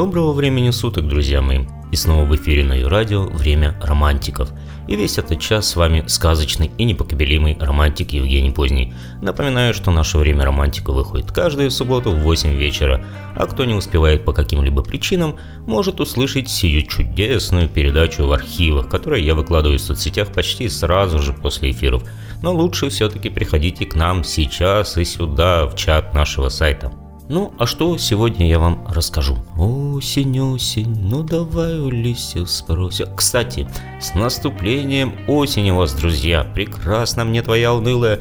Доброго времени суток, друзья мои! И снова в эфире на Юрадио «Время романтиков». И весь этот час с вами сказочный и непокобелимый романтик Евгений Поздний. Напоминаю, что наше «Время романтика» выходит каждую субботу в 8 вечера, а кто не успевает по каким-либо причинам, может услышать сию чудесную передачу в архивах, которую я выкладываю в соцсетях почти сразу же после эфиров. Но лучше все-таки приходите к нам сейчас и сюда, в чат нашего сайта. Ну, а что сегодня я вам расскажу? Осень, осень, ну давай у листьев спросим. Кстати, с наступлением осени вас, друзья. Прекрасно мне твоя унылая...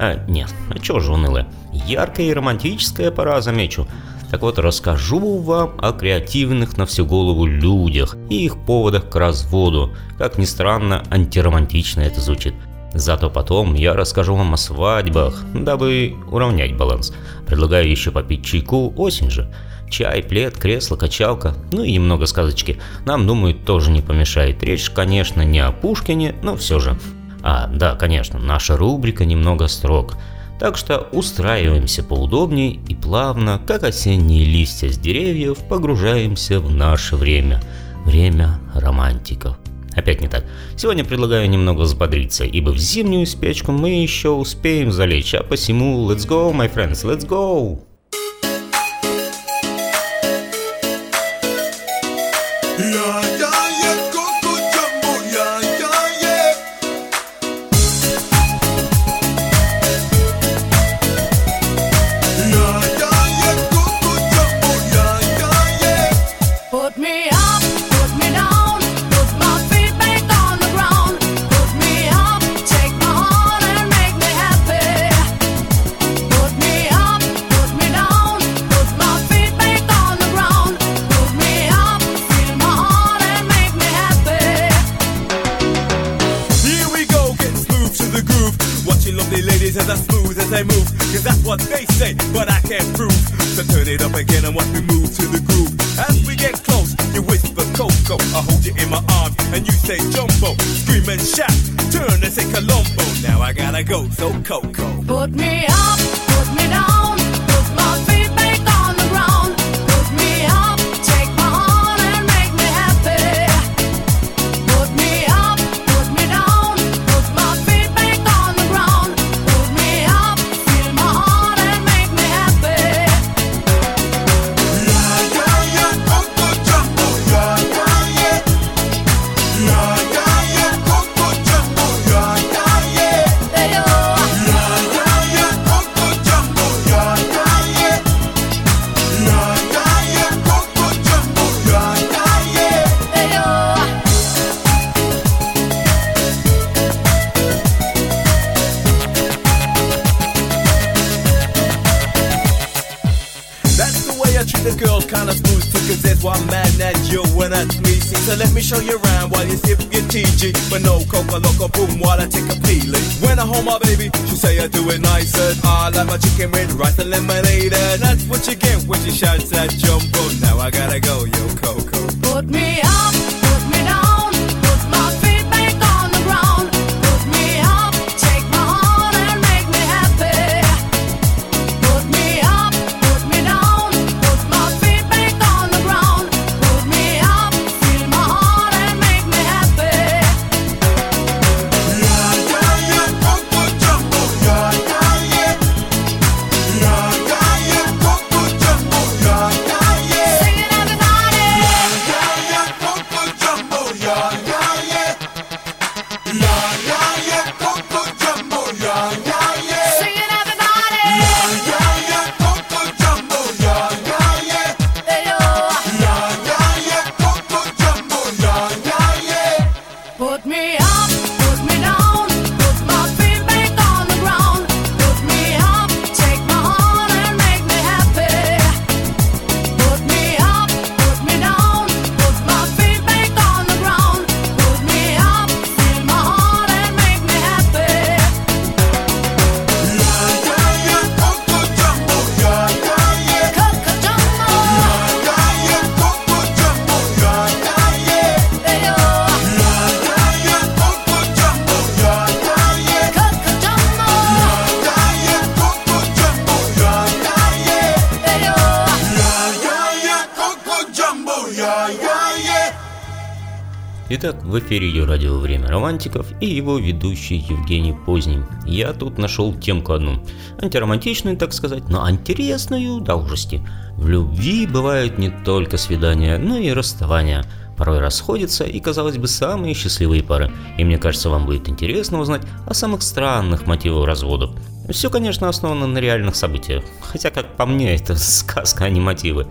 А, нет, а чё же унылая? Яркая и романтическая пора, замечу. Так вот, расскажу вам о креативных на всю голову людях и их поводах к разводу. Как ни странно, антиромантично это звучит. Зато потом я расскажу вам о свадьбах, дабы уравнять баланс. Предлагаю еще попить чайку, осень же. Чай, плед, кресло, качалка, ну и немного сказочки. Нам, думаю, тоже не помешает. Речь, конечно, не о Пушкине, но все же. А, да, конечно, наша рубрика немного строг. Так что устраиваемся поудобнее и плавно, как осенние листья с деревьев, погружаемся в наше время. Время романтиков. Опять не так. Сегодня предлагаю немного взбодриться, ибо в зимнюю спячку мы еще успеем залечь, а посему let's go, my friends, let's go! what they say, but I can't prove. So turn it up again and watch me move to the groove. As we get close, you whisper Coco. I hold you in my arms and you say Jumbo. Scream and shout, turn and say Colombo. Now I gotta go, so Coco. Put me up. Fiji, but no coca loco boom while I take a peeling. When I hold my baby, she say I do it nicer. I like my chicken with rice and lemonade, and that's what you get when you shout that jumbo. Now I gotta go, yeah. Эфире ее радио «Время романтиков» и его ведущий Евгений Поздний. Я тут нашел темку одну. Антиромантичную, так сказать, но интересную до ужасти. В любви бывают не только свидания, но и расставания. Порой расходятся и, казалось бы, самые счастливые пары. И мне кажется, вам будет интересно узнать о самых странных мотивах разводов. Все, конечно, основано на реальных событиях. Хотя, как по мне, это сказка, а не мотивы.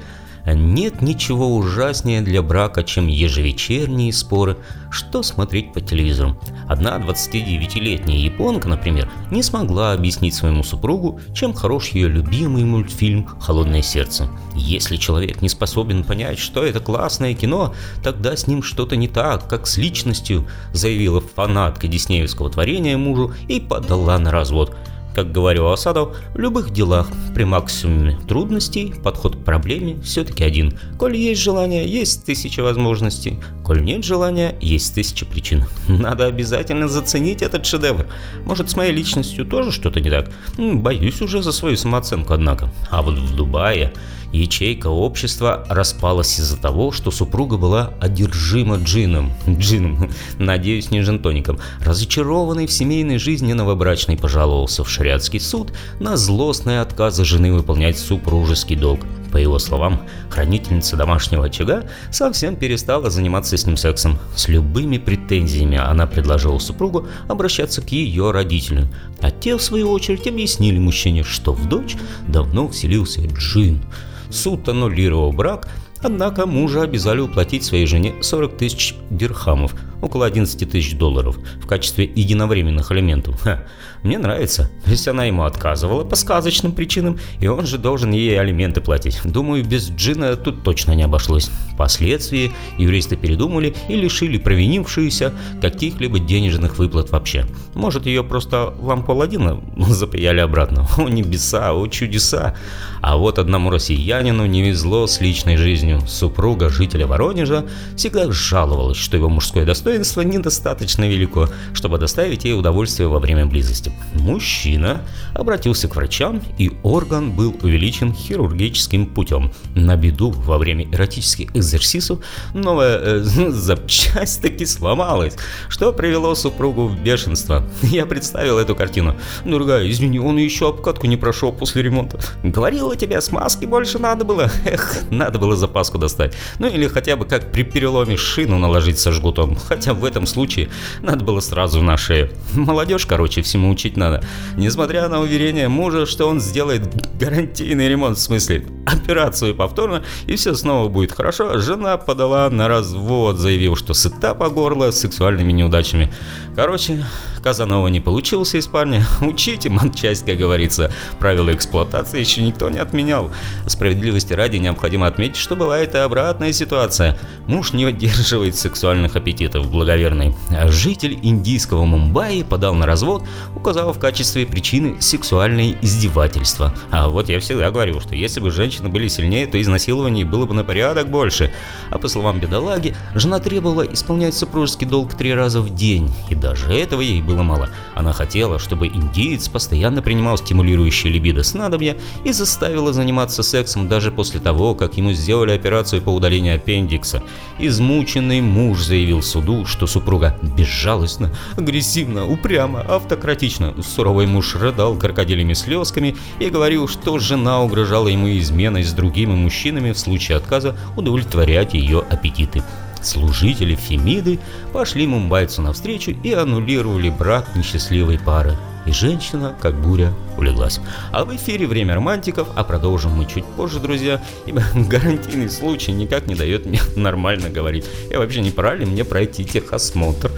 Нет ничего ужаснее для брака, чем ежевечерние споры, что смотреть по телевизору. Одна 29-летняя японка, например, не смогла объяснить своему супругу, чем хорош ее любимый мультфильм «Холодное сердце». Если человек не способен понять, что это классное кино, тогда с ним что-то не так, как с личностью, заявила фанатка диснеевского творения мужу и подала на развод. Как говорил Асадов, в любых делах при максимуме трудностей подход к проблеме все-таки один. Коль есть желание, есть тысяча возможностей. Коль нет желания, есть тысяча причин. Надо обязательно заценить этот шедевр. Может, с моей личностью тоже что-то не так? Боюсь уже за свою самооценку, однако. А вот в Дубае ячейка общества распалась из-за того, что супруга была одержима джином. Джином, надеюсь, не жентоником. Разочарованный в семейной жизни новобрачный пожаловался в шариатский суд на злостные отказы жены выполнять супружеский долг. По его словам, хранительница домашнего очага совсем перестала заниматься с ним сексом. С любыми претензиями она предложила супругу обращаться к ее родителям, а те, в свою очередь, объяснили мужчине, что в дочь давно вселился джин. Суд аннулировал брак, однако мужа обязали уплатить своей жене 40 тысяч дирхамов, около 11 тысяч долларов, в качестве единовременных алиментов. Ха, мне нравится. То есть она ему отказывала по сказочным причинам, и он же должен ей алименты платить. Думаю, без Джина тут точно не обошлось. Впоследствии юристы передумали и лишили провинившуюся каких-либо денежных выплат вообще. Может, ее просто вам Паладина запаяли обратно. О небеса, о чудеса. А вот одному россиянину не везло с личной жизнью. Супруга жителя Воронежа всегда жаловалась, что его мужское достоинство недостаточно велико, чтобы доставить ей удовольствие во время близости. Мужчина обратился к врачам, и орган был увеличен хирургическим путем. На беду во время эротических экзерсисов новая э, запчасть таки сломалась, что привело супругу в бешенство. Я представил эту картину. Дорогая, извини, он еще обкатку не прошел после ремонта. Говорила тебе, смазки больше надо было. Эх, надо было запаску достать. Ну или хотя бы как при переломе шину наложить со жгутом. Хотя в этом случае надо было сразу на шею. Молодежь, короче, всему учить надо. Несмотря на уверение мужа, что он сделает гарантийный ремонт, в смысле операцию повторно, и все снова будет хорошо, жена подала на развод, заявив, что сыта по горло сексуальными неудачами. Короче, Казанова не получился из парня. Учите матчасть, как говорится. Правила эксплуатации еще никто не отменял. Справедливости ради необходимо отметить, что бывает и обратная ситуация. Муж не удерживает сексуальных аппетитов благоверный. А житель индийского Мумбаи подал на развод, указав в качестве причины сексуальные издевательства. А вот я всегда говорю, что если бы женщины были сильнее, то изнасилований было бы на порядок больше. А по словам бедолаги, жена требовала исполнять супружеский долг три раза в день, и даже этого ей было было мало. Она хотела, чтобы индиец постоянно принимал стимулирующие либидо снадобья и заставила заниматься сексом даже после того, как ему сделали операцию по удалению аппендикса. Измученный муж заявил суду, что супруга безжалостно, агрессивно, упрямо, автократично. Суровый муж рыдал крокодилями слезками и говорил, что жена угрожала ему изменой с другими мужчинами в случае отказа удовлетворять ее аппетиты. Служители Фемиды пошли мумбайцу навстречу и аннулировали брак несчастливой пары. И женщина, как буря, улеглась. А в эфире «Время романтиков», а продолжим мы чуть позже, друзья, ибо гарантийный случай никак не дает мне нормально говорить. И вообще не пора ли мне пройти техосмотр?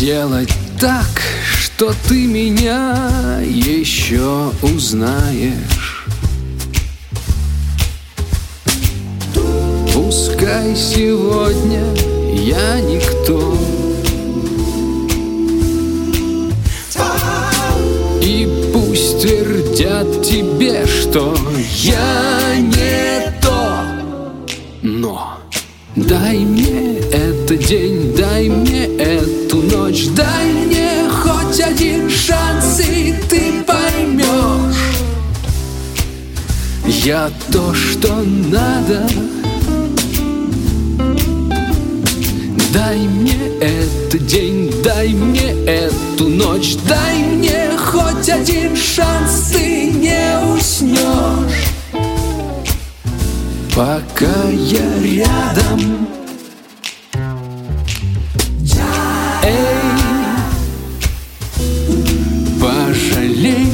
Сделать так, что ты меня еще узнаешь. Пускай сегодня я никто твердят тебе, что я не то. Но дай мне этот день, дай мне эту ночь Дай мне хоть один шанс, и ты поймешь. Я то, что надо. Дай мне этот день, дай мне эту ночь Дай мне хоть один шанс, ты не уснешь Пока я рядом. Эй, пожалей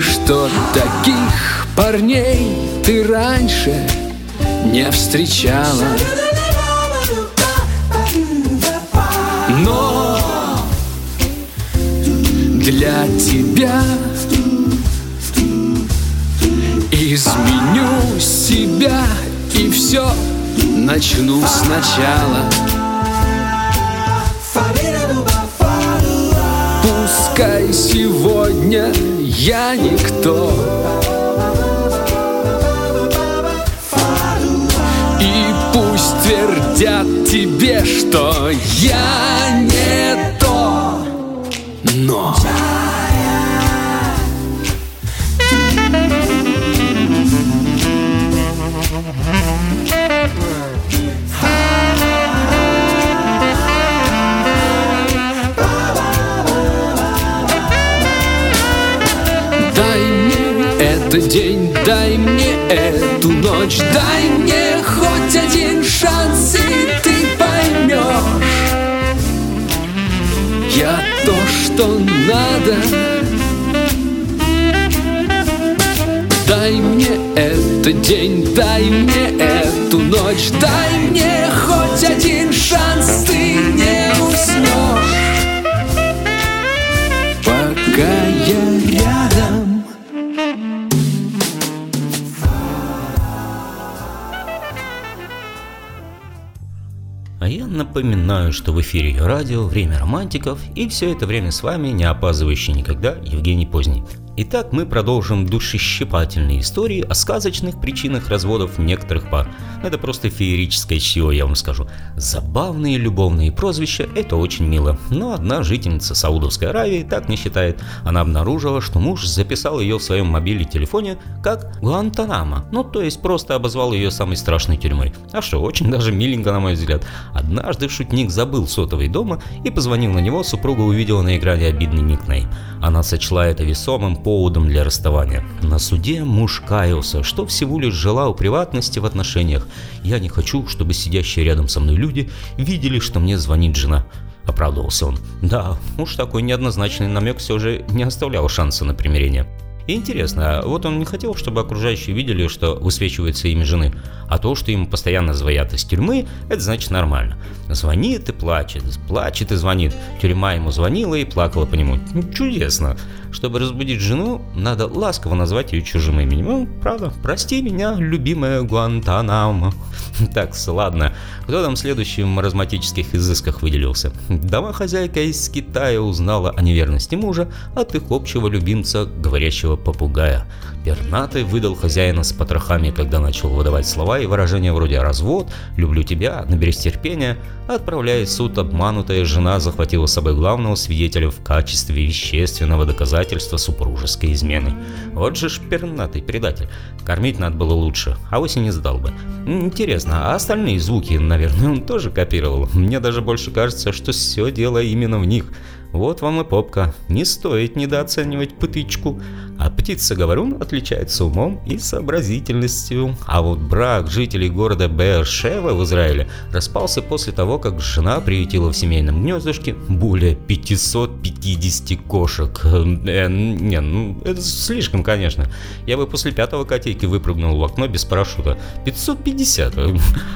Что таких парней ты раньше не встречала для тебя. Изменю себя и все начну сначала. Пускай сегодня я никто. И пусть твердят тебе, что я не Но Дай мне этот день, дай мне эту ночь Дай мне хоть один что надо. Дай мне этот день, дай мне эту ночь Дай мне хоть один шанс, ты напоминаю, что в эфире ее радио «Время романтиков» и все это время с вами не опаздывающий никогда Евгений Поздний. Итак, мы продолжим душещипательные истории о сказочных причинах разводов некоторых пар. Это просто феерическое чтиво, я вам скажу. Забавные любовные прозвища – это очень мило. Но одна жительница Саудовской Аравии так не считает. Она обнаружила, что муж записал ее в своем мобиле телефоне как Гуантанамо. Ну, то есть просто обозвал ее самой страшной тюрьмой. А что, очень даже миленько, на мой взгляд. Однажды шутник забыл сотовый дома и позвонил на него, супруга увидела на экране обидный никнейм. Она сочла это весомым поводом для расставания. На суде муж каялся, что всего лишь желал приватности в отношениях. Я не хочу, чтобы сидящие рядом со мной люди видели, что мне звонит жена. Оправдывался он. Да, уж такой неоднозначный намек все же не оставлял шанса на примирение. И интересно, а вот он не хотел, чтобы окружающие видели, что высвечивается имя жены, а то, что ему постоянно звонят из тюрьмы, это значит нормально. Звонит и плачет, плачет и звонит. Тюрьма ему звонила и плакала по нему. Ну, чудесно. Чтобы разбудить жену, надо ласково назвать ее чужим именем. Ну, правда, прости меня, любимая Гуантанамо. Так, ладно. Кто там следующим в маразматических изысках выделился? Домохозяйка из Китая узнала о неверности мужа от их общего любимца, говорящего попугая. Пернатый выдал хозяина с потрохами, когда начал выдавать слова и выражения вроде «развод», «люблю тебя», «наберись терпения», отправляя в суд обманутая жена захватила с собой главного свидетеля в качестве вещественного доказательства супружеской измены. Вот же ж пернатый предатель. Кормить надо было лучше, а и не сдал бы. Интересно, а остальные звуки, наверное, он тоже копировал? Мне даже больше кажется, что все дело именно в них. Вот вам и попка. Не стоит недооценивать птычку. А птица Говорун отличается умом и сообразительностью. А вот брак жителей города Беершева в Израиле распался после того, как жена приютила в семейном гнездышке более 550 кошек. Э, не, ну это слишком, конечно. Я бы после пятого котейки выпрыгнул в окно без парашюта. 550.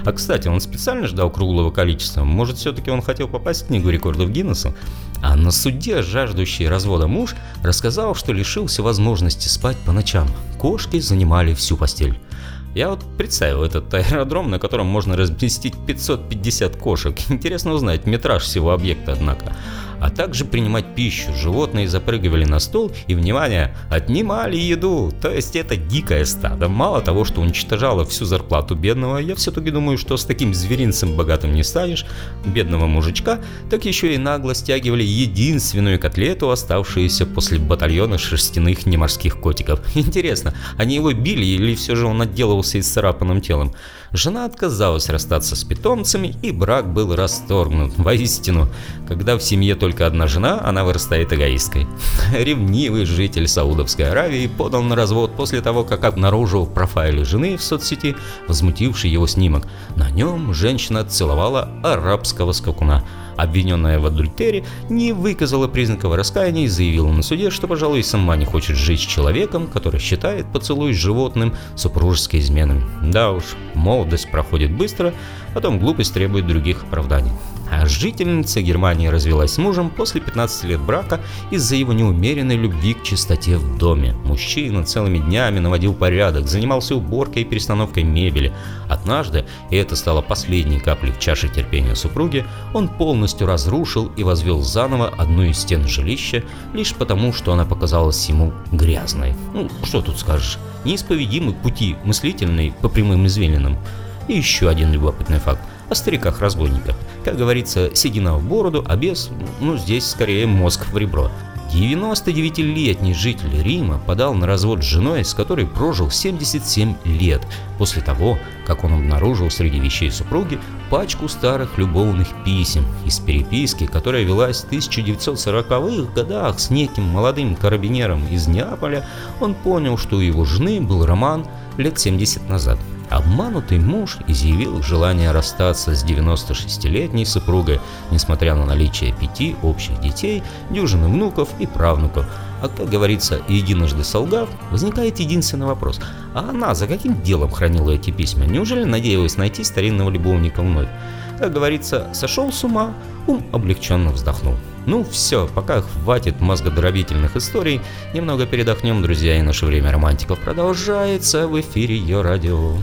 А кстати, он специально ждал круглого количества. Может, все-таки он хотел попасть в книгу рекордов Гиннесса? А на суде жаждущий развода муж рассказал, что лишился возможности спать по ночам. Кошки занимали всю постель. Я вот представил этот аэродром, на котором можно разместить 550 кошек. Интересно узнать метраж всего объекта, однако а также принимать пищу. Животные запрыгивали на стол и, внимание, отнимали еду. То есть это дикое стадо. Мало того, что уничтожало всю зарплату бедного, я все-таки думаю, что с таким зверинцем богатым не станешь, бедного мужичка, так еще и нагло стягивали единственную котлету, оставшуюся после батальона шерстяных неморских котиков. Интересно, они его били или все же он отделывался исцарапанным телом? Жена отказалась расстаться с питомцами, и брак был расторгнут. Воистину, когда в семье только одна жена, она вырастает эгоисткой. Ревнивый житель Саудовской Аравии подал на развод после того, как обнаружил в профайле жены в соцсети возмутивший его снимок. На нем женщина целовала арабского скакуна – обвиненная в адультере, не выказала признаков раскаяния и заявила на суде, что, пожалуй, сама не хочет жить с человеком, который считает поцелуй с животным супружеской изменой. Да уж, молодость проходит быстро, потом глупость требует других оправданий. А жительница Германии развелась с мужем после 15 лет брака из-за его неумеренной любви к чистоте в доме. Мужчина целыми днями наводил порядок, занимался уборкой и перестановкой мебели. Однажды, и это стало последней каплей в чаше терпения супруги, он полностью разрушил и возвел заново одну из стен жилища, лишь потому, что она показалась ему грязной. Ну, что тут скажешь? Неисповедимы пути мыслительные по прямым извилинам. И еще один любопытный факт о стариках-разбойниках. Как говорится, седина в бороду, а без, ну здесь скорее мозг в ребро. 99-летний житель Рима подал на развод с женой, с которой прожил 77 лет, после того, как он обнаружил среди вещей супруги пачку старых любовных писем из переписки, которая велась в 1940-х годах с неким молодым карабинером из Неаполя, он понял, что у его жены был роман лет 70 назад – Обманутый муж изъявил желание расстаться с 96-летней супругой, несмотря на наличие пяти общих детей, дюжины внуков и правнуков. А как говорится, единожды солгав, возникает единственный вопрос. А она за каким делом хранила эти письма? Неужели надеялась найти старинного любовника вновь? Как говорится, сошел с ума, ум облегченно вздохнул. Ну все, пока хватит мозгодробительных историй, немного передохнем, друзья, и наше время романтиков продолжается в эфире Ее Радио.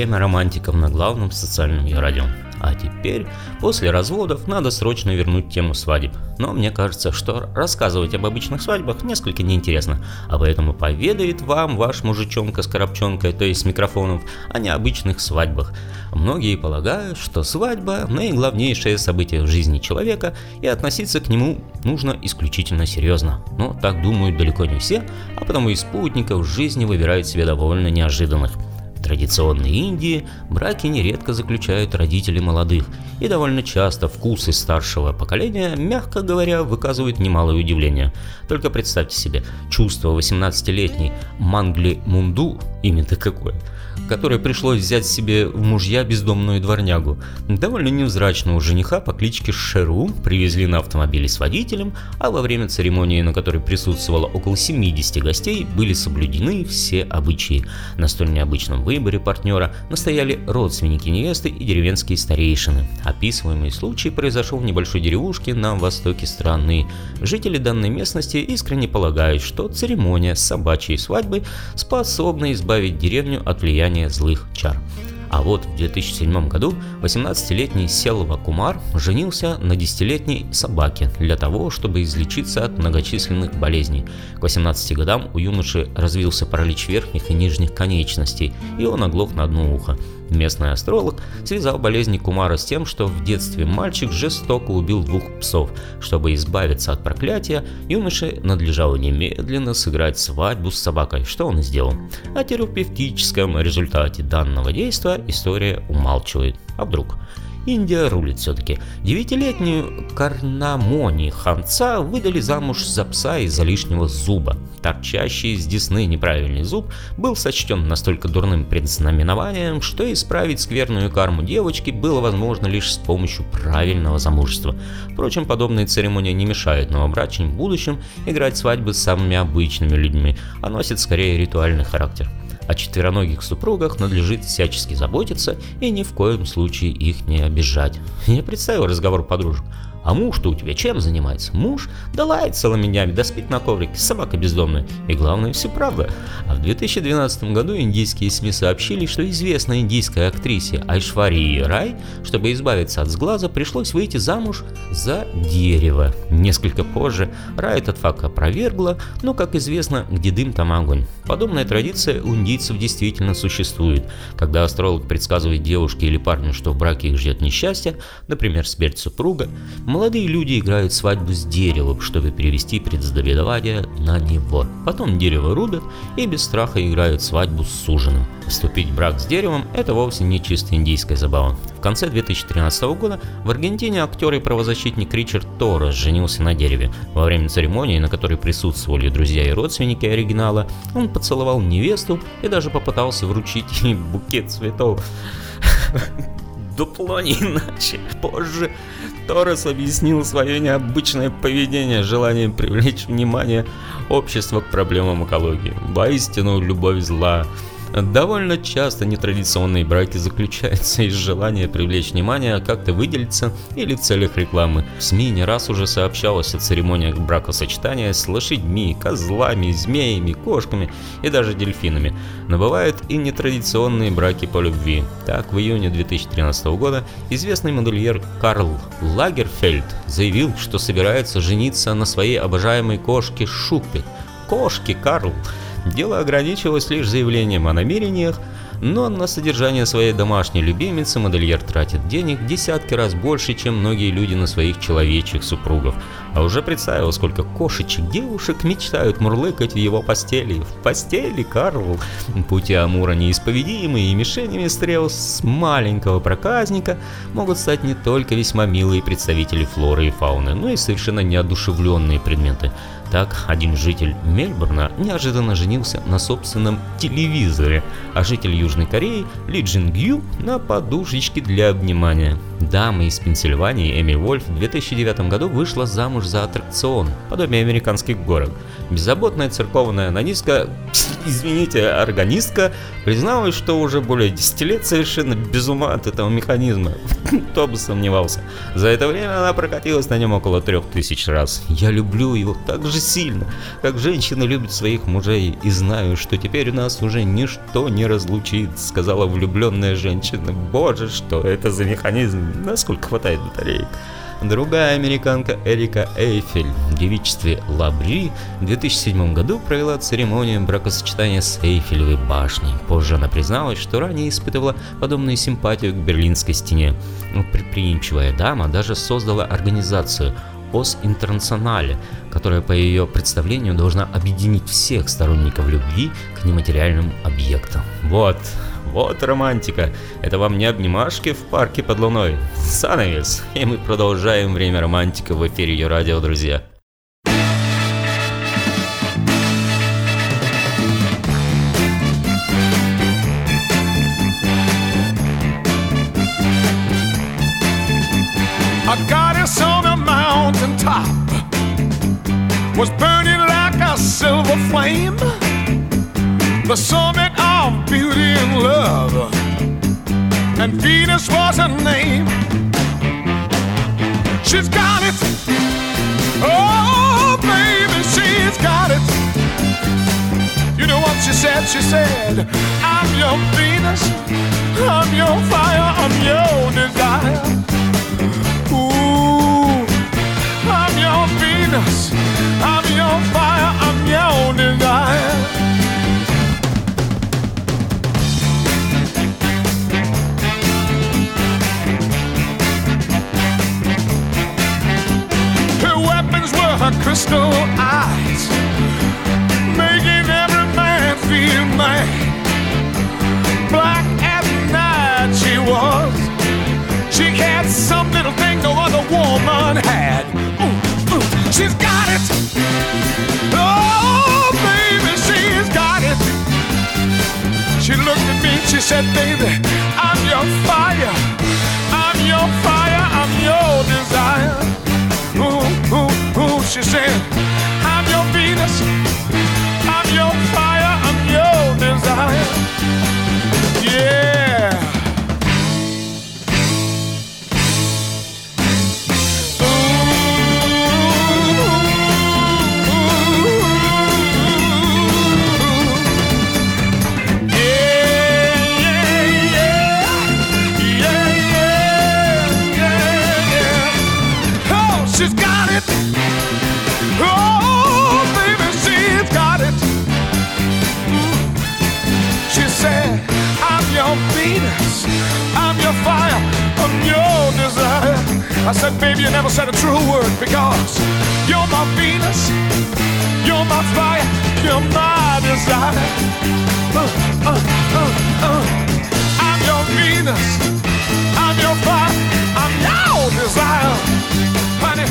«Время романтиков» на главном социальном радио. А теперь, после разводов, надо срочно вернуть тему свадеб. Но мне кажется, что рассказывать об обычных свадьбах несколько неинтересно, а поэтому поведает вам ваш мужичонка с коробчонкой, то есть с микрофоном, о необычных свадьбах. Многие полагают, что свадьба – наиглавнейшее событие в жизни человека, и относиться к нему нужно исключительно серьезно. Но так думают далеко не все, а потому из спутников жизни выбирают себе довольно неожиданных – традиционной Индии браки нередко заключают родители молодых, и довольно часто вкусы старшего поколения, мягко говоря, выказывают немалое удивление. Только представьте себе, чувство 18-летней Мангли Мунду, имя-то какое – которой пришлось взять себе в мужья бездомную дворнягу. Довольно невзрачного жениха по кличке Шеру привезли на автомобиле с водителем, а во время церемонии, на которой присутствовало около 70 гостей, были соблюдены все обычаи. На столь необычном выборе партнера настояли родственники невесты и деревенские старейшины. Описываемый случай произошел в небольшой деревушке на востоке страны. Жители данной местности искренне полагают, что церемония собачьей свадьбы способна избавить деревню от влияния влияния злых чар. А вот в 2007 году 18-летний Селва Кумар женился на 10-летней собаке для того, чтобы излечиться от многочисленных болезней. К 18 годам у юноши развился паралич верхних и нижних конечностей, и он оглох на одно ухо. Местный астролог связал болезни Кумара с тем, что в детстве мальчик жестоко убил двух псов. Чтобы избавиться от проклятия, юноше надлежало немедленно сыграть свадьбу с собакой, что он и сделал. О терапевтическом результате данного действия история умалчивает. А вдруг? Индия рулит все-таки. Девятилетнюю Карнамони Ханца выдали замуж за пса из-за лишнего зуба. Торчащий из десны неправильный зуб был сочтен настолько дурным предзнаменованием, что исправить скверную карму девочки было возможно лишь с помощью правильного замужества. Впрочем, подобные церемонии не мешают новобрачным в будущем играть свадьбы с самыми обычными людьми, а носят скорее ритуальный характер. О четвероногих супругах надлежит всячески заботиться и ни в коем случае их не обижать. Я представил разговор подружек. А муж-то у тебя чем занимается? Муж? Да лает целыми днями, да спит на коврике, собака бездомная. И главное, все правда. А в 2012 году индийские СМИ сообщили, что известной индийской актрисе Айшварии Рай, чтобы избавиться от сглаза, пришлось выйти замуж за дерево. Несколько позже Рай этот факт опровергла, но, как известно, где дым, там огонь. Подобная традиция у индийцев действительно существует. Когда астролог предсказывает девушке или парню, что в браке их ждет несчастье, например, смерть супруга, Молодые люди играют свадьбу с деревом, чтобы перевести предзнаменование на него. Потом дерево рубят и без страха играют свадьбу с суженым. Вступить в брак с деревом – это вовсе не чисто индийская забава. В конце 2013 года в Аргентине актер и правозащитник Ричард Торрес женился на дереве. Во время церемонии, на которой присутствовали друзья и родственники оригинала, он поцеловал невесту и даже попытался вручить ей букет цветов. Дупло не иначе. Позже Торрес объяснил свое необычное поведение желанием привлечь внимание общества к проблемам экологии. Воистину, любовь зла. Довольно часто нетрадиционные браки заключаются из желания привлечь внимание, как-то выделиться или в целях рекламы. В СМИ не раз уже сообщалось о церемониях бракосочетания с лошадьми, козлами, змеями, кошками и даже дельфинами. Но бывают и нетрадиционные браки по любви. Так, в июне 2013 года известный модельер Карл Лагерфельд заявил, что собирается жениться на своей обожаемой кошке Шупе. Кошки, Карл! Дело ограничивалось лишь заявлением о намерениях, но на содержание своей домашней любимицы модельер тратит денег десятки раз больше, чем многие люди на своих человечьих супругов. А уже представил, сколько кошечек девушек мечтают мурлыкать в его постели. В постели, Карл. Пути Амура неисповедимы, и мишенями стрел с маленького проказника могут стать не только весьма милые представители флоры и фауны, но и совершенно неодушевленные предметы. Так, один житель Мельбурна неожиданно женился на собственном телевизоре, а житель Южной Кореи Ли Джин Гью на подушечке для обнимания. Дама из Пенсильвании Эми Вольф в 2009 году вышла замуж за аттракцион, подобие американских горок. Беззаботная церковная нанизка извините, органистка призналась, что уже более 10 лет совершенно без ума от этого механизма. Кто бы сомневался. За это время она прокатилась на нем около трех тысяч раз. Я люблю его так же сильно, как женщины любят своих мужей, и знаю, что теперь у нас уже ничто не разлучит, сказала влюбленная женщина. Боже, что это за механизм? Насколько хватает батареек? Другая американка Эрика Эйфель в девичестве Лабри в 2007 году провела церемонию бракосочетания с Эйфелевой башней. Позже она призналась, что ранее испытывала подобную симпатию к Берлинской стене. Но предприимчивая дама даже создала организацию ОС Интернационале, которая по ее представлению должна объединить всех сторонников любви к нематериальным объектам. Вот, вот романтика. Это вам не обнимашки в парке под луной. Санавис. И мы продолжаем время романтика в эфире ее радио, друзья. A goddess on a mountain top was burning like a silver flame. The summit of beauty and love. And Venus was her name. She's got it. Oh, baby, she's got it. You know what she said? She said, I'm your Venus, I'm your fire, I'm your desire. Ooh, I'm your Venus, I'm your fire, I'm your desire. Crystal eyes, making every man feel mad. Black as night she was. She had some little thing no other woman had. Ooh, ooh, she's got it. Oh, baby, she's got it. She looked at me, and she said, baby, I'm your fire. I'm your fire, I'm your desire. She said, I'm your Venus. I'm your fire, I'm your desire. Yeah. I said, baby, you never said a true word because you're my Venus, you're my fire, you're my desire. Uh, uh, uh, uh. I'm your Venus, I'm your fire, I'm your desire. Honey,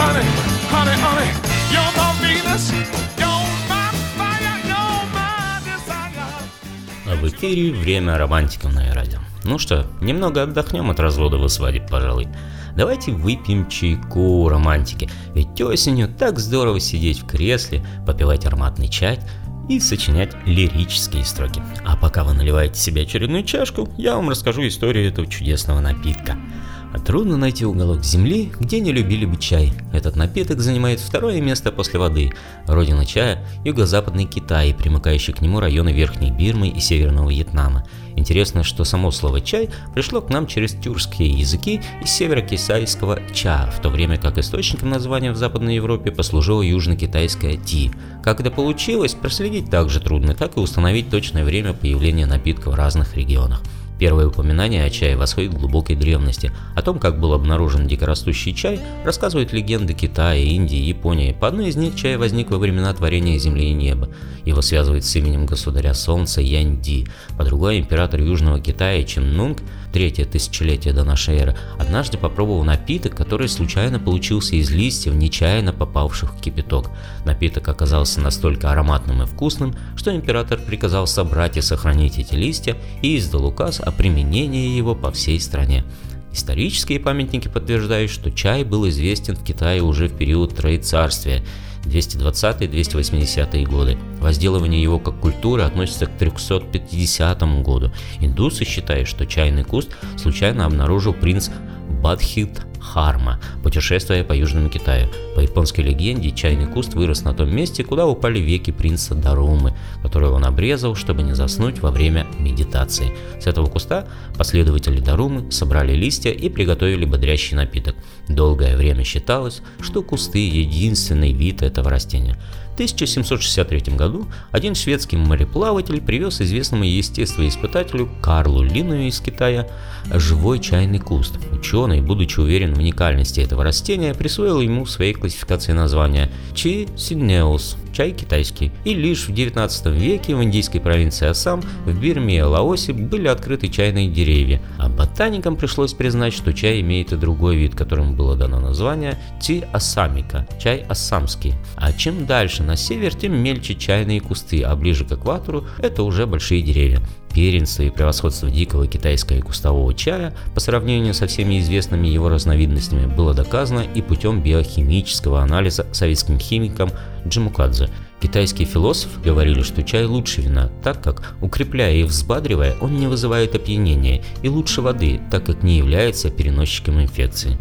honey, honey, honey, you're my Venus, you're my fire, you're my desire. А в эфире время романтиков на радио. Ну что, немного отдохнем от разводов и свадеб, пожалуй. Давайте выпьем чайку романтики, ведь осенью так здорово сидеть в кресле, попивать ароматный чай и сочинять лирические строки. А пока вы наливаете себе очередную чашку, я вам расскажу историю этого чудесного напитка. А Трудно найти уголок земли, где не любили бы чай. Этот напиток занимает второе место после воды. Родина чая – юго-западный Китай, примыкающий к нему районы Верхней Бирмы и Северного Вьетнама. Интересно, что само слово «чай» пришло к нам через тюркские языки из северокитайского «ча», в то время как источником названия в Западной Европе послужило южно-китайское «ти». Как это получилось, проследить так же трудно, так и установить точное время появления напитка в разных регионах. Первое упоминание о чае восходит к глубокой древности. О том, как был обнаружен дикорастущий чай, рассказывают легенды Китая, Индии, Японии. По одной из них чай возник во времена творения Земли и неба. Его связывают с именем государя Солнца Янь-Ди. По другой, император Южного Китая Чин Нунг, третье тысячелетие до нашей эры, однажды попробовал напиток, который случайно получился из листьев, нечаянно попавших в кипяток. Напиток оказался настолько ароматным и вкусным, что император приказал собрать и сохранить эти листья и издал указ о применении его по всей стране. Исторические памятники подтверждают, что чай был известен в Китае уже в период Троецарствия. 220-280 годы. Возделывание его как культуры относится к 350 году. Индусы считают, что чайный куст случайно обнаружил принц Бадхит Харма, путешествуя по Южному Китаю. По японской легенде, чайный куст вырос на том месте, куда упали веки принца Дарумы, которые он обрезал, чтобы не заснуть во время медитации. С этого куста последователи Дарумы собрали листья и приготовили бодрящий напиток. Долгое время считалось, что кусты – единственный вид этого растения. В 1763 году один шведский мореплаватель привез известному естествоиспытателю Карлу Лину из Китая живой чайный куст. Ученый, будучи уверен в уникальности этого растения, присвоил ему в своей классификации название Чи синеус чай китайский. И лишь в 19 веке в индийской провинции Ассам, в Бирме и Лаосе были открыты чайные деревья, а ботаникам пришлось признать, что чай имеет и другой вид, которому было дано название Ти Ассамика, чай ассамский. А чем дальше на север, тем мельче чайные кусты, а ближе к экватору это уже большие деревья. Первенство и превосходство дикого китайского и кустового чая по сравнению со всеми известными его разновидностями было доказано и путем биохимического анализа советским химиком Джимукадзе. Китайские философы говорили, что чай лучше вина, так как, укрепляя и взбадривая, он не вызывает опьянения, и лучше воды, так как не является переносчиком инфекции.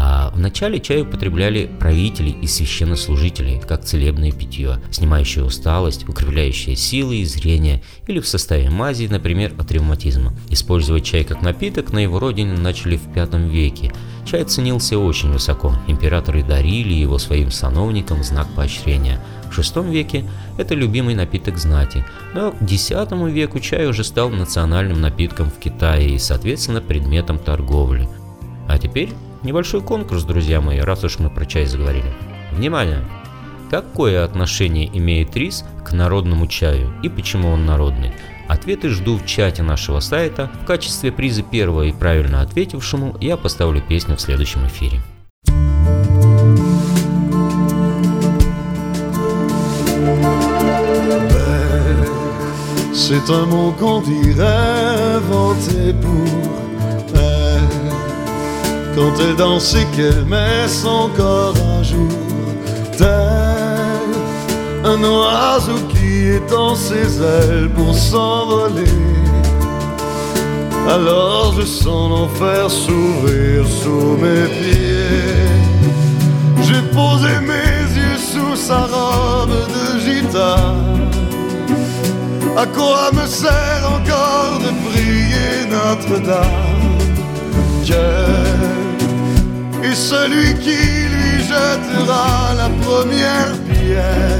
А вначале чай употребляли правители и священнослужители, как целебное питье, снимающее усталость, укрепляющее силы и зрение, или в составе мази, например, от ревматизма. Использовать чай как напиток на его родине начали в V веке. Чай ценился очень высоко, императоры дарили его своим сановникам в знак поощрения. В VI веке это любимый напиток знати, но к X веку чай уже стал национальным напитком в Китае и, соответственно, предметом торговли. А теперь Небольшой конкурс, друзья мои, раз уж мы про чай заговорили. Внимание! Какое отношение имеет рис к народному чаю и почему он народный? Ответы жду в чате нашего сайта. В качестве приза первого и правильно ответившему я поставлю песню в следующем эфире. C'est un mot qu'on dirait inventé pour quand elle danse et qu'elle met son corps à jour. Tel un oiseau qui étend ses ailes pour s'envoler. Alors je sens l'enfer s'ouvrir sous mes pieds. J'ai posé mes yeux sous sa robe de gitane. À quoi me sert encore de prier Notre-Dame? Celui qui lui jettera la première pierre,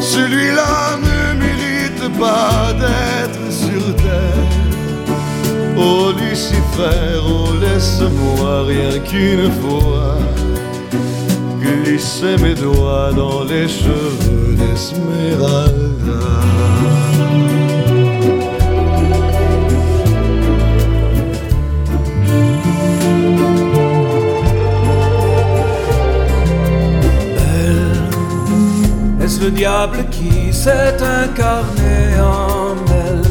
celui-là ne mérite pas d'être sur terre. Oh Lucifer, oh laisse-moi rien qu'une fois glisser mes doigts dans les cheveux d'Esmeralda. Le diable qui s'est incarné en elle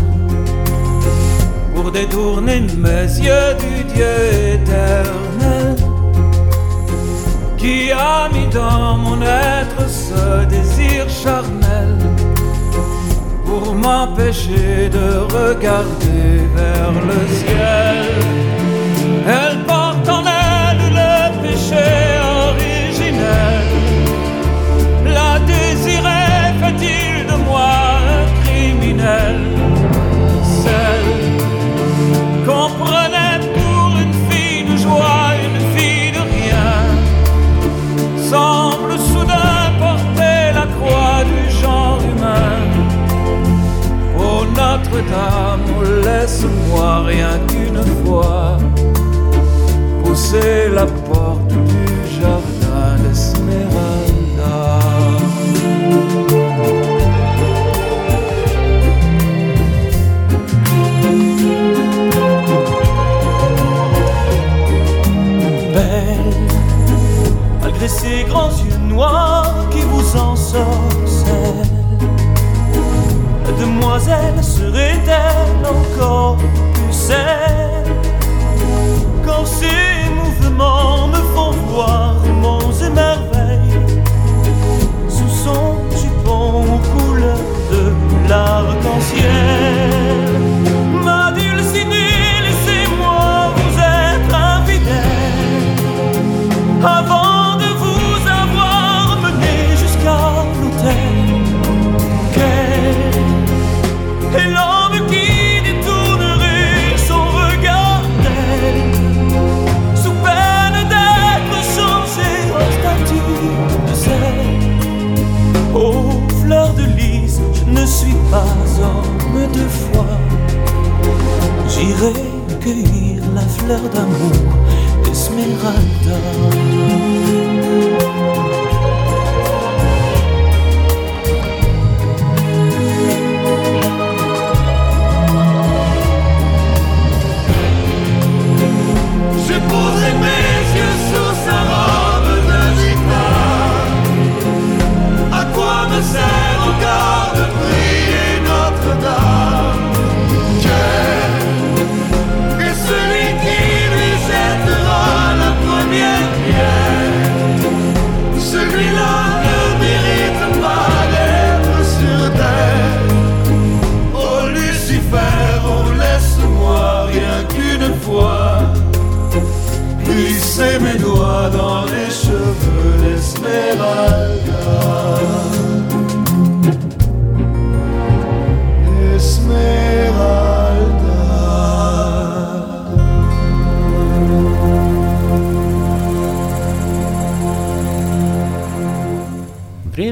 pour détourner mes yeux du Dieu éternel qui a mis dans mon être ce désir charnel pour m'empêcher de regarder vers le ciel. Notre-Dame, laisse-moi rien qu'une fois. Pousser la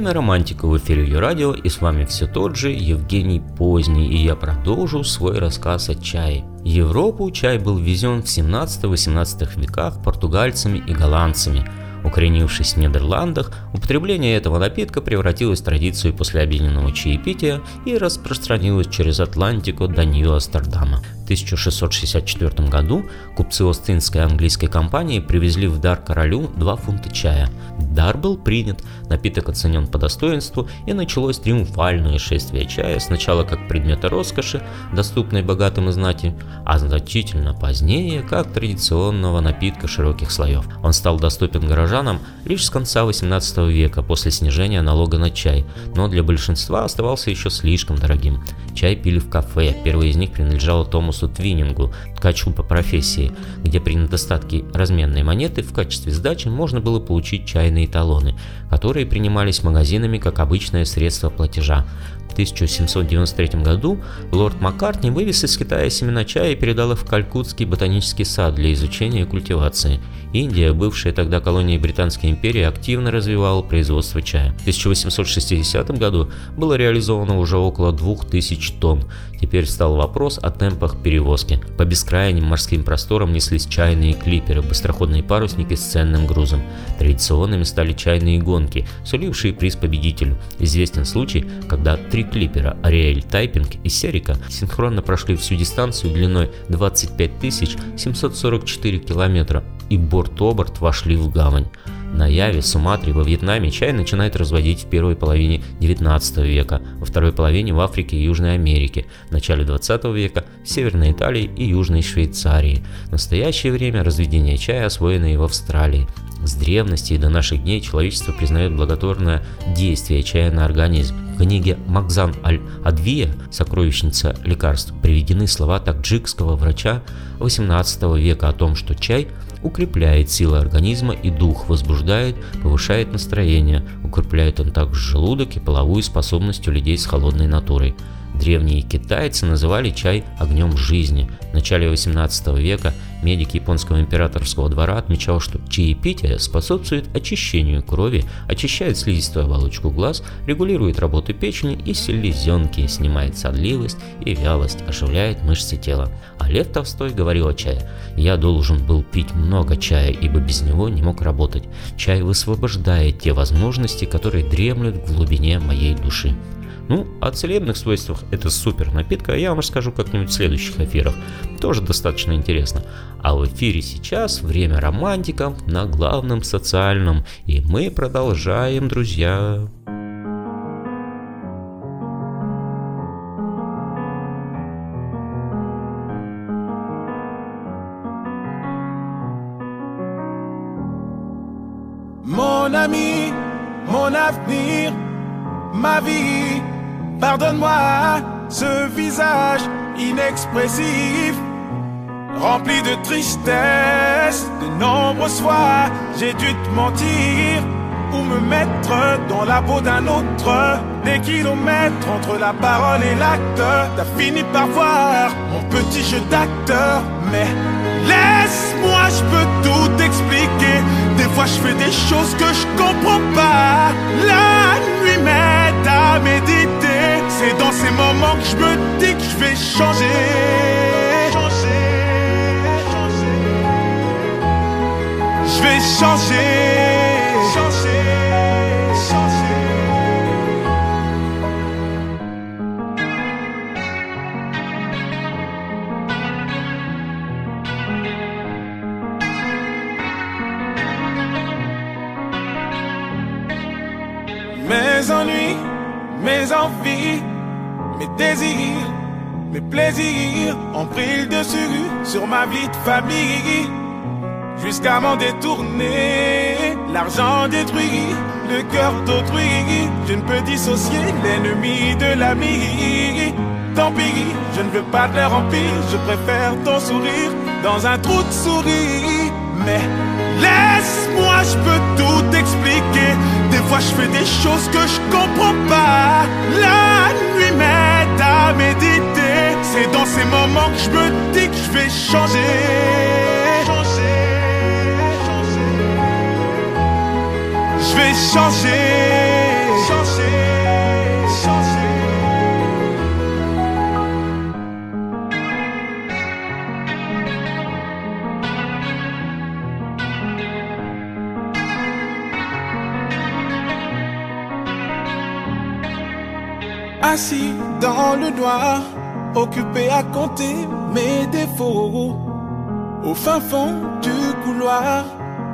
Время романтика в эфире Ее радио и с вами все тот же Евгений Поздний и я продолжу свой рассказ о чае. В Европу чай был ввезен в 17-18 веках португальцами и голландцами. Укоренившись в Нидерландах, употребление этого напитка превратилось в традицию после обеденного чаепития и распространилось через Атлантику до Нью-Амстердама. В 1664 году купцы Остинской английской компании привезли в дар королю 2 фунта чая. Дар был принят, напиток оценен по достоинству и началось триумфальное шествие чая сначала как предмета роскоши, доступной богатым и знати, а значительно позднее как традиционного напитка широких слоев. Он стал доступен горожанам лишь с конца 18 века после снижения налога на чай, но для большинства оставался еще слишком дорогим. Чай пили в кафе, первый из них принадлежал Томасу Твиннингу, ткачу по профессии, где при недостатке разменной монеты в качестве сдачи можно было получить чайные талоны, которые принимались магазинами как обычное средство платежа. В 1793 году лорд Маккартни вывез из Китая семена чая и передал их в Калькутский ботанический сад для изучения и культивации. Индия, бывшая тогда колонией Британской империи, активно развивала производство чая. В 1860 году было реализовано уже около 2000 тонн. Теперь стал вопрос о темпах перевозки. По бескрайним морским просторам неслись чайные клиперы, быстроходные парусники с ценным грузом. Традиционными стали чайные гонки, сулившие приз победителю. Известен случай, когда три клипера Ариэль Тайпинг и Серика синхронно прошли всю дистанцию длиной 25 744 километра и борт-оборт вошли в гавань. На Яве, Суматре, во Вьетнаме чай начинает разводить в первой половине 19 века, во второй половине в Африке и Южной Америке, в начале 20 века в Северной Италии и Южной Швейцарии. В настоящее время разведение чая освоено и в Австралии. С древности и до наших дней человечество признает благотворное действие чая на организм. В книге Макзан Аль-Адвия «Сокровищница лекарств» приведены слова таджикского врача 18 века о том, что чай укрепляет силы организма и дух, возбуждает, повышает настроение, укрепляет он также желудок и половую способность у людей с холодной натурой. Древние китайцы называли чай огнем жизни. В начале 18 века медик японского императорского двора отмечал, что чаепитие способствует очищению крови, очищает слизистую оболочку глаз, регулирует работу печени и селезенки, снимает садливость и вялость, оживляет мышцы тела. А Лев Толстой говорил о чае. «Я должен был пить много чая, ибо без него не мог работать. Чай высвобождает те возможности, которые дремлют в глубине моей души». Ну, о целебных свойствах это супер напитка я вам расскажу как-нибудь в следующих эфирах. Тоже достаточно интересно. А в эфире сейчас время романтиков на главном социальном. И мы продолжаем, друзья. Mon ami, mon avenir, ma vie, pardonne-moi ce visage inexpressif, rempli de tristesse. De nombreuses fois, j'ai dû te mentir ou me mettre dans la peau d'un autre. Des kilomètres entre la parole et l'acte, t'as fini par voir mon petit jeu d'acteur. Mais laisse-moi, je peux tout expliquer. Des fois, je fais des choses que je comprends pas. La nuit m'aide à méditer. C'est dans ces moments que je me dis que je vais changer. Je vais changer. Changer, changer. Mes ennuis, mes envies, mes désirs, mes plaisirs ont pris le dessus sur ma vie de famille. Jusqu'à m'en détourner, l'argent détruit le cœur d'autrui. Je ne peux dissocier l'ennemi de l'ami. Tant pis, je ne veux pas de leur empire, je préfère ton sourire dans un trou de souris. Mais laisse-moi, je peux tout expliquer. Des fois, je fais des choses que je comprends pas. La nuit m'aide méditer. C'est dans ces moments que je me dis que je vais changer. Je vais changer. Changer, changer. Dans le noir, occupé à compter mes défauts. Au fin fond du couloir,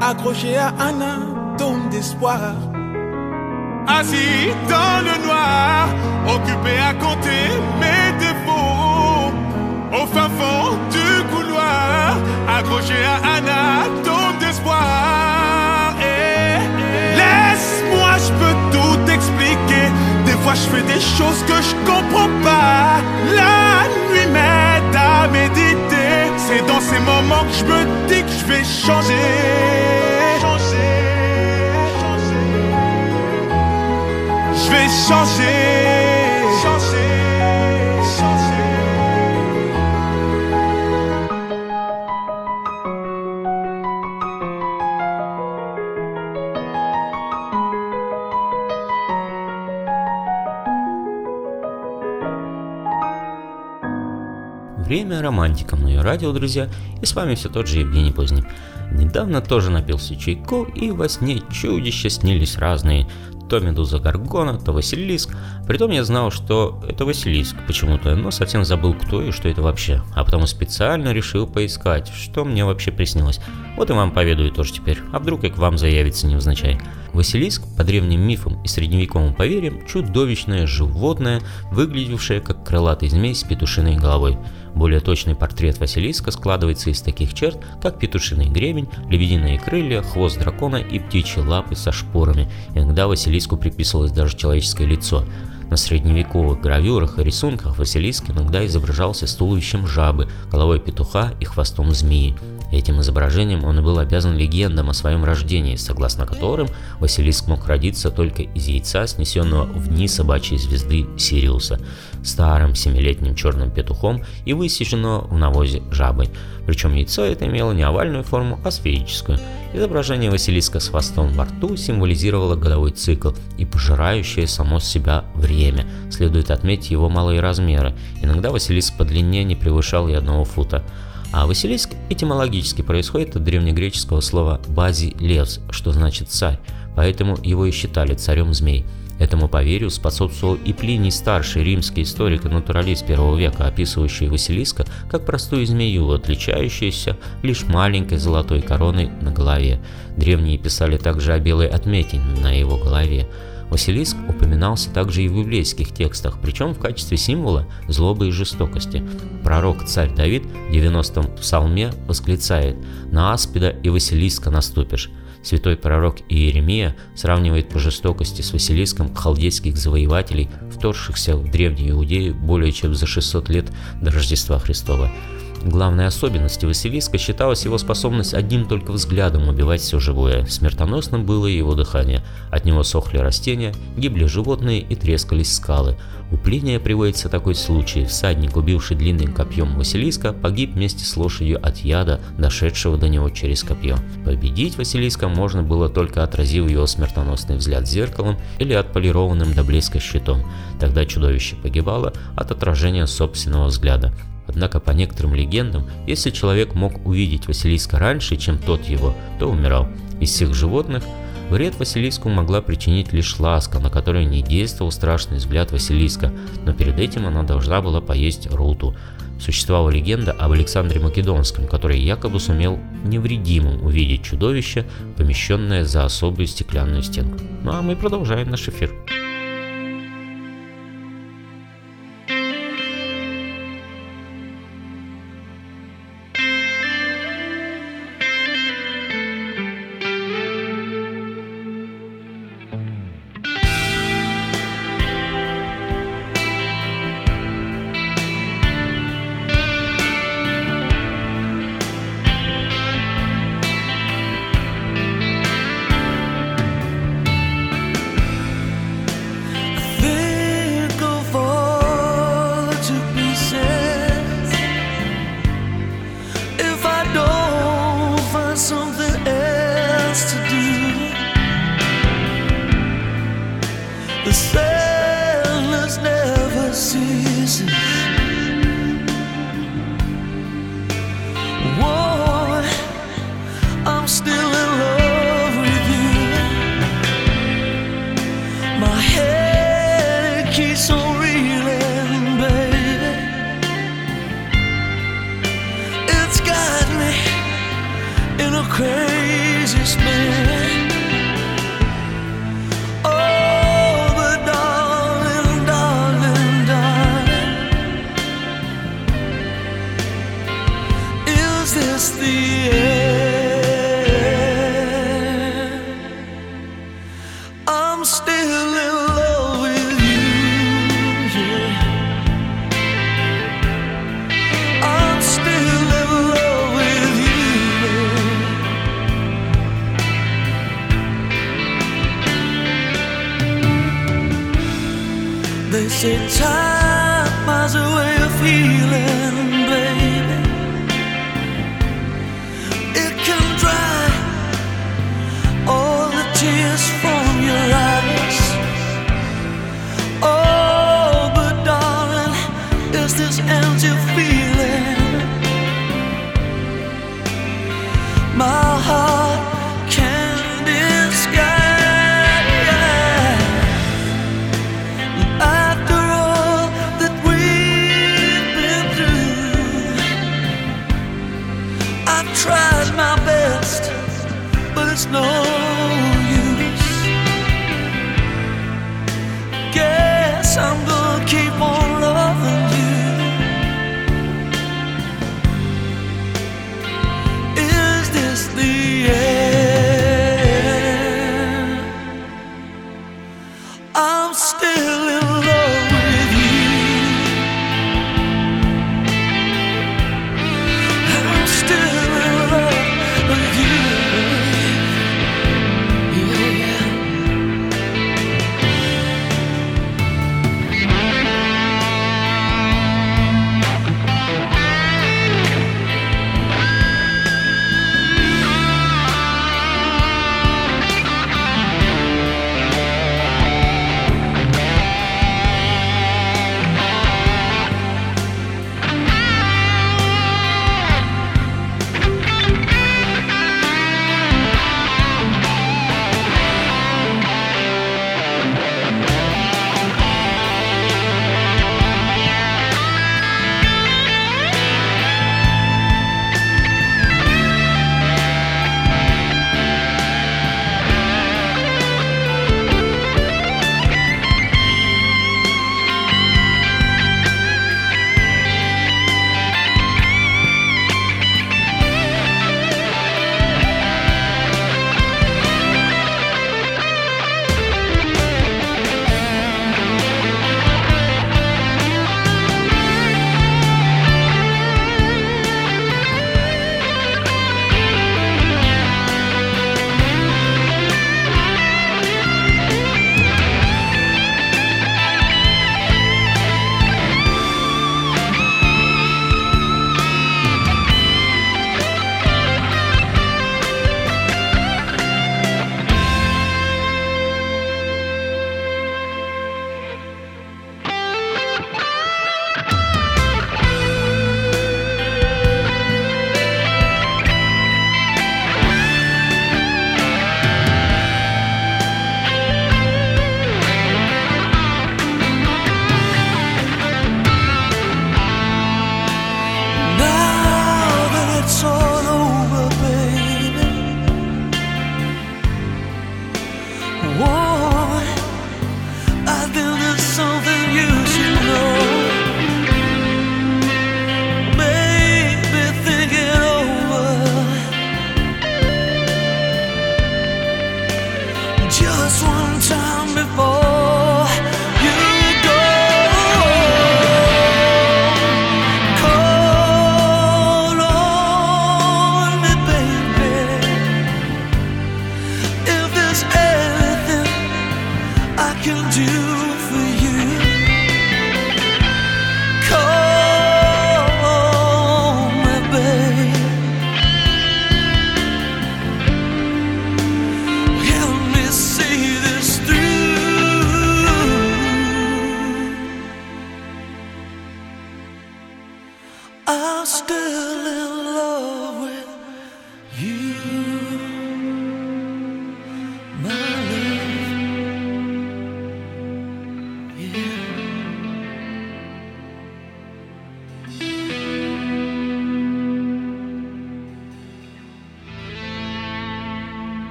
accroché à un atome d'espoir. Assis dans le noir, occupé à compter mes défauts. Au fin fond du couloir, accroché à un atome d'espoir. Des fois, je fais des choses que je comprends pas. La nuit m'aide à méditer. C'est dans ces moments que je me dis que je vais changer. Changer, changer. Je vais changer. Время романтикам на ее радио, друзья, и с вами все тот же Евгений Поздний. Недавно тоже напился чайку, и во сне чудища снились разные. То Медуза Гаргона, то Василиск. Притом я знал, что это Василиск почему-то, но совсем забыл, кто и что это вообще. А потому специально решил поискать, что мне вообще приснилось. Вот и вам поведаю тоже теперь, а вдруг и к вам заявится невзначай. Василиск, по древним мифам и средневековым поверьям, чудовищное животное, выглядевшее как крылатый змей с петушиной головой. Более точный портрет Василиска складывается из таких черт, как петушиный гребень, лебединые крылья, хвост дракона и птичьи лапы со шпорами. Иногда Василиску приписывалось даже человеческое лицо. На средневековых гравюрах и рисунках Василиск иногда изображался с туловищем жабы, головой петуха и хвостом змеи. Этим изображением он и был обязан легендам о своем рождении, согласно которым Василиск мог родиться только из яйца, снесенного в дни собачьей звезды Сириуса, старым семилетним черным петухом и высеченного в навозе жабой. Причем яйцо это имело не овальную форму, а сферическую. Изображение Василиска с хвостом во рту символизировало годовой цикл и пожирающее само себя время. Следует отметить его малые размеры. Иногда Василиск по длине не превышал и одного фута. А Василиск этимологически происходит от древнегреческого слова «бази левс», что значит «царь», поэтому его и считали царем змей. Этому поверью способствовал и Плиний Старший, римский историк и натуралист первого века, описывающий Василиска как простую змею, отличающуюся лишь маленькой золотой короной на голове. Древние писали также о белой отметине на его голове. Василиск упоминался также и в библейских текстах, причем в качестве символа злобы и жестокости. Пророк царь Давид в 90-м псалме восклицает «На аспида и Василиска наступишь». Святой пророк Иеремия сравнивает по жестокости с Василиском халдейских завоевателей, вторгшихся в древнюю Иудею более чем за 600 лет до Рождества Христова. Главной особенностью Василиска считалась его способность одним только взглядом убивать все живое. Смертоносным было его дыхание. От него сохли растения, гибли животные и трескались скалы. У Плиния приводится такой случай. Всадник, убивший длинным копьем Василиска, погиб вместе с лошадью от яда, дошедшего до него через копье. Победить Василиска можно было только отразив его смертоносный взгляд зеркалом или отполированным до блеска щитом. Тогда чудовище погибало от отражения собственного взгляда. Однако по некоторым легендам, если человек мог увидеть Василиска раньше, чем тот его, то умирал. Из всех животных вред Василиску могла причинить лишь ласка, на которую не действовал страшный взгляд Василиска, но перед этим она должна была поесть руту. Существовала легенда об Александре Македонском, который якобы сумел невредимым увидеть чудовище, помещенное за особую стеклянную стенку. Ну а мы продолжаем наш эфир. just been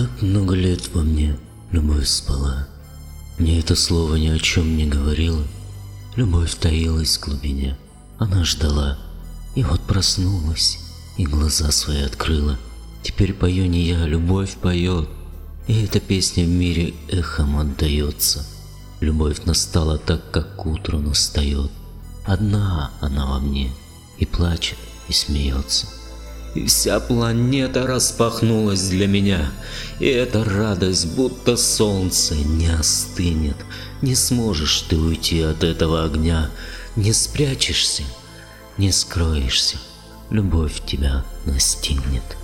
Как много лет во мне любовь спала. Мне это слово ни о чем не говорило. Любовь таилась в глубине. Она ждала. И вот проснулась, и глаза свои открыла. Теперь пою не я, любовь поет. И эта песня в мире эхом отдается. Любовь настала так, как утро настает. Одна она во мне, и плачет, и смеется и вся планета распахнулась для меня, и эта радость, будто солнце, не остынет. Не сможешь ты уйти от этого огня, не спрячешься, не скроешься, любовь тебя настигнет.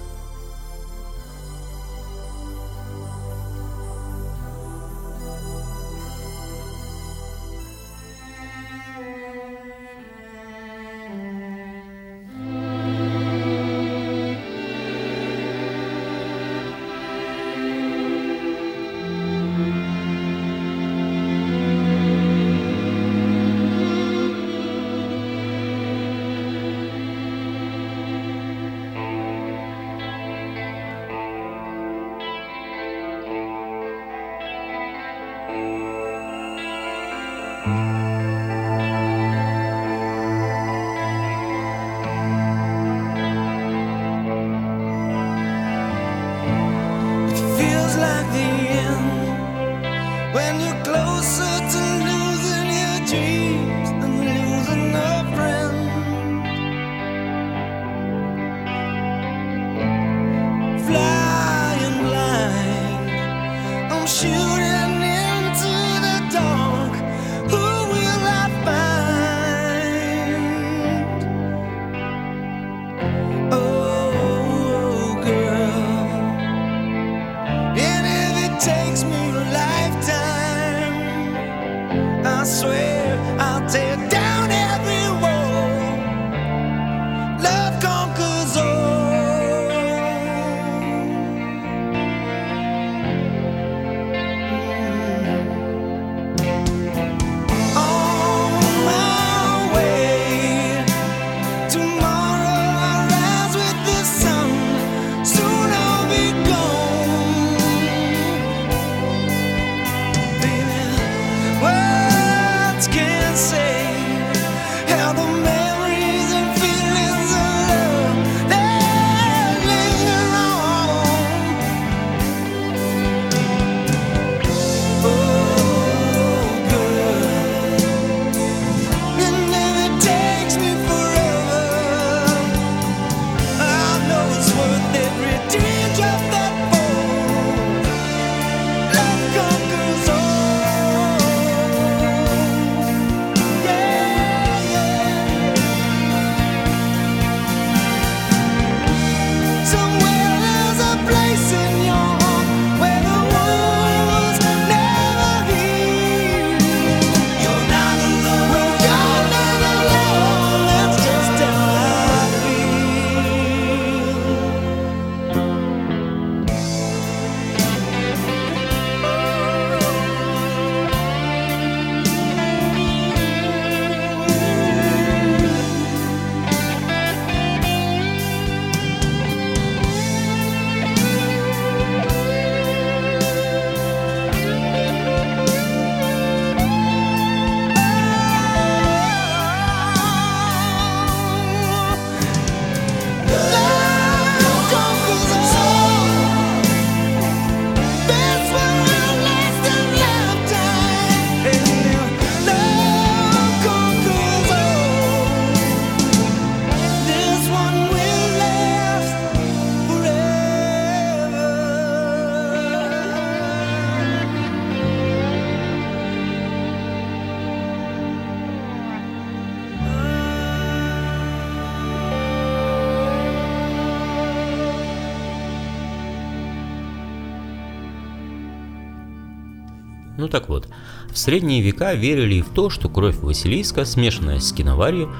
Средние века верили в то, что кровь Василиска, смешанная с киноварью,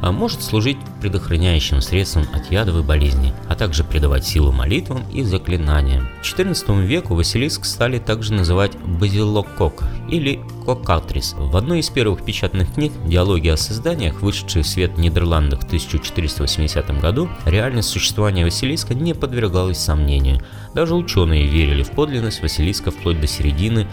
а может служить предохраняющим средством от ядовой болезни, а также придавать силу молитвам и заклинаниям. К XIV веку Василиск стали также называть базилокок или кокатрис. В одной из первых печатных книг «Диалоги о созданиях», вышедшей в свет в Нидерландах в 1480 году, реальность существования Василиска не подвергалась сомнению. Даже ученые верили в подлинность Василиска вплоть до середины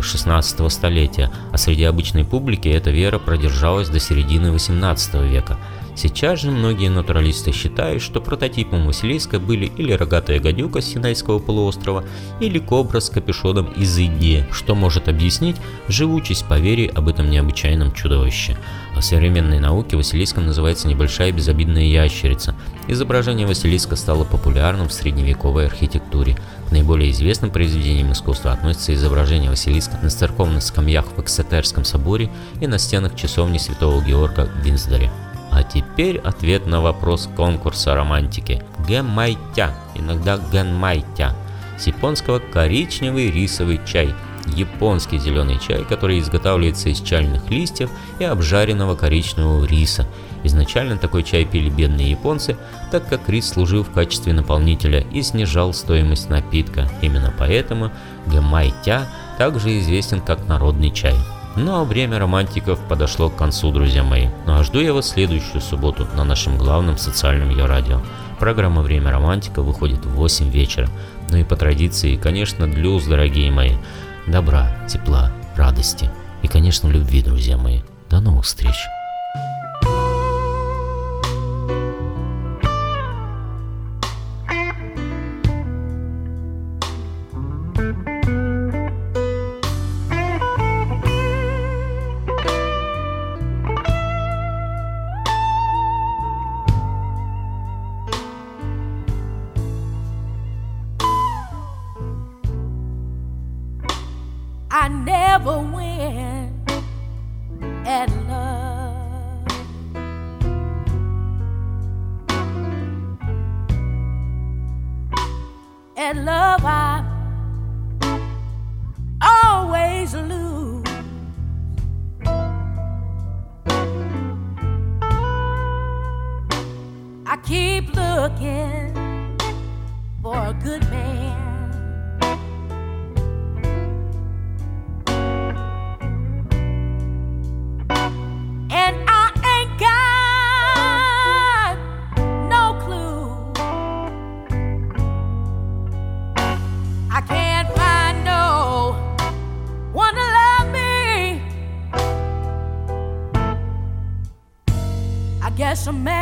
16 э, столетия, а среди обычной публики эта вера продержалась до середины 18 века. Сейчас же многие натуралисты считают, что прототипом Василиска были или рогатая гадюка с Синайского полуострова, или кобра с капюшоном из Индии, что может объяснить живучесть поверий об этом необычайном чудовище. В современной науке Василиском называется небольшая безобидная ящерица. Изображение Василиска стало популярным в средневековой архитектуре. К наиболее известным произведениям искусства относятся изображение Василиска на церковных скамьях в Эксетерском соборе и на стенах часовни Святого Георга в Винсдоре. А теперь ответ на вопрос конкурса романтики. Гэммайтя, иногда гэнмайтя, с японского коричневый рисовый чай. Японский зеленый чай, который изготавливается из чайных листьев и обжаренного коричневого риса. Изначально такой чай пили бедные японцы, так как рис служил в качестве наполнителя и снижал стоимость напитка. Именно поэтому гэмайтя также известен как народный чай. Ну а время романтиков подошло к концу, друзья мои. Ну а жду я вас следующую субботу на нашем главном социальном ее радио. Программа «Время романтика» выходит в 8 вечера. Ну и по традиции, конечно, блюз, дорогие мои. Добра, тепла, радости и, конечно, любви, друзья мои. До новых встреч! man.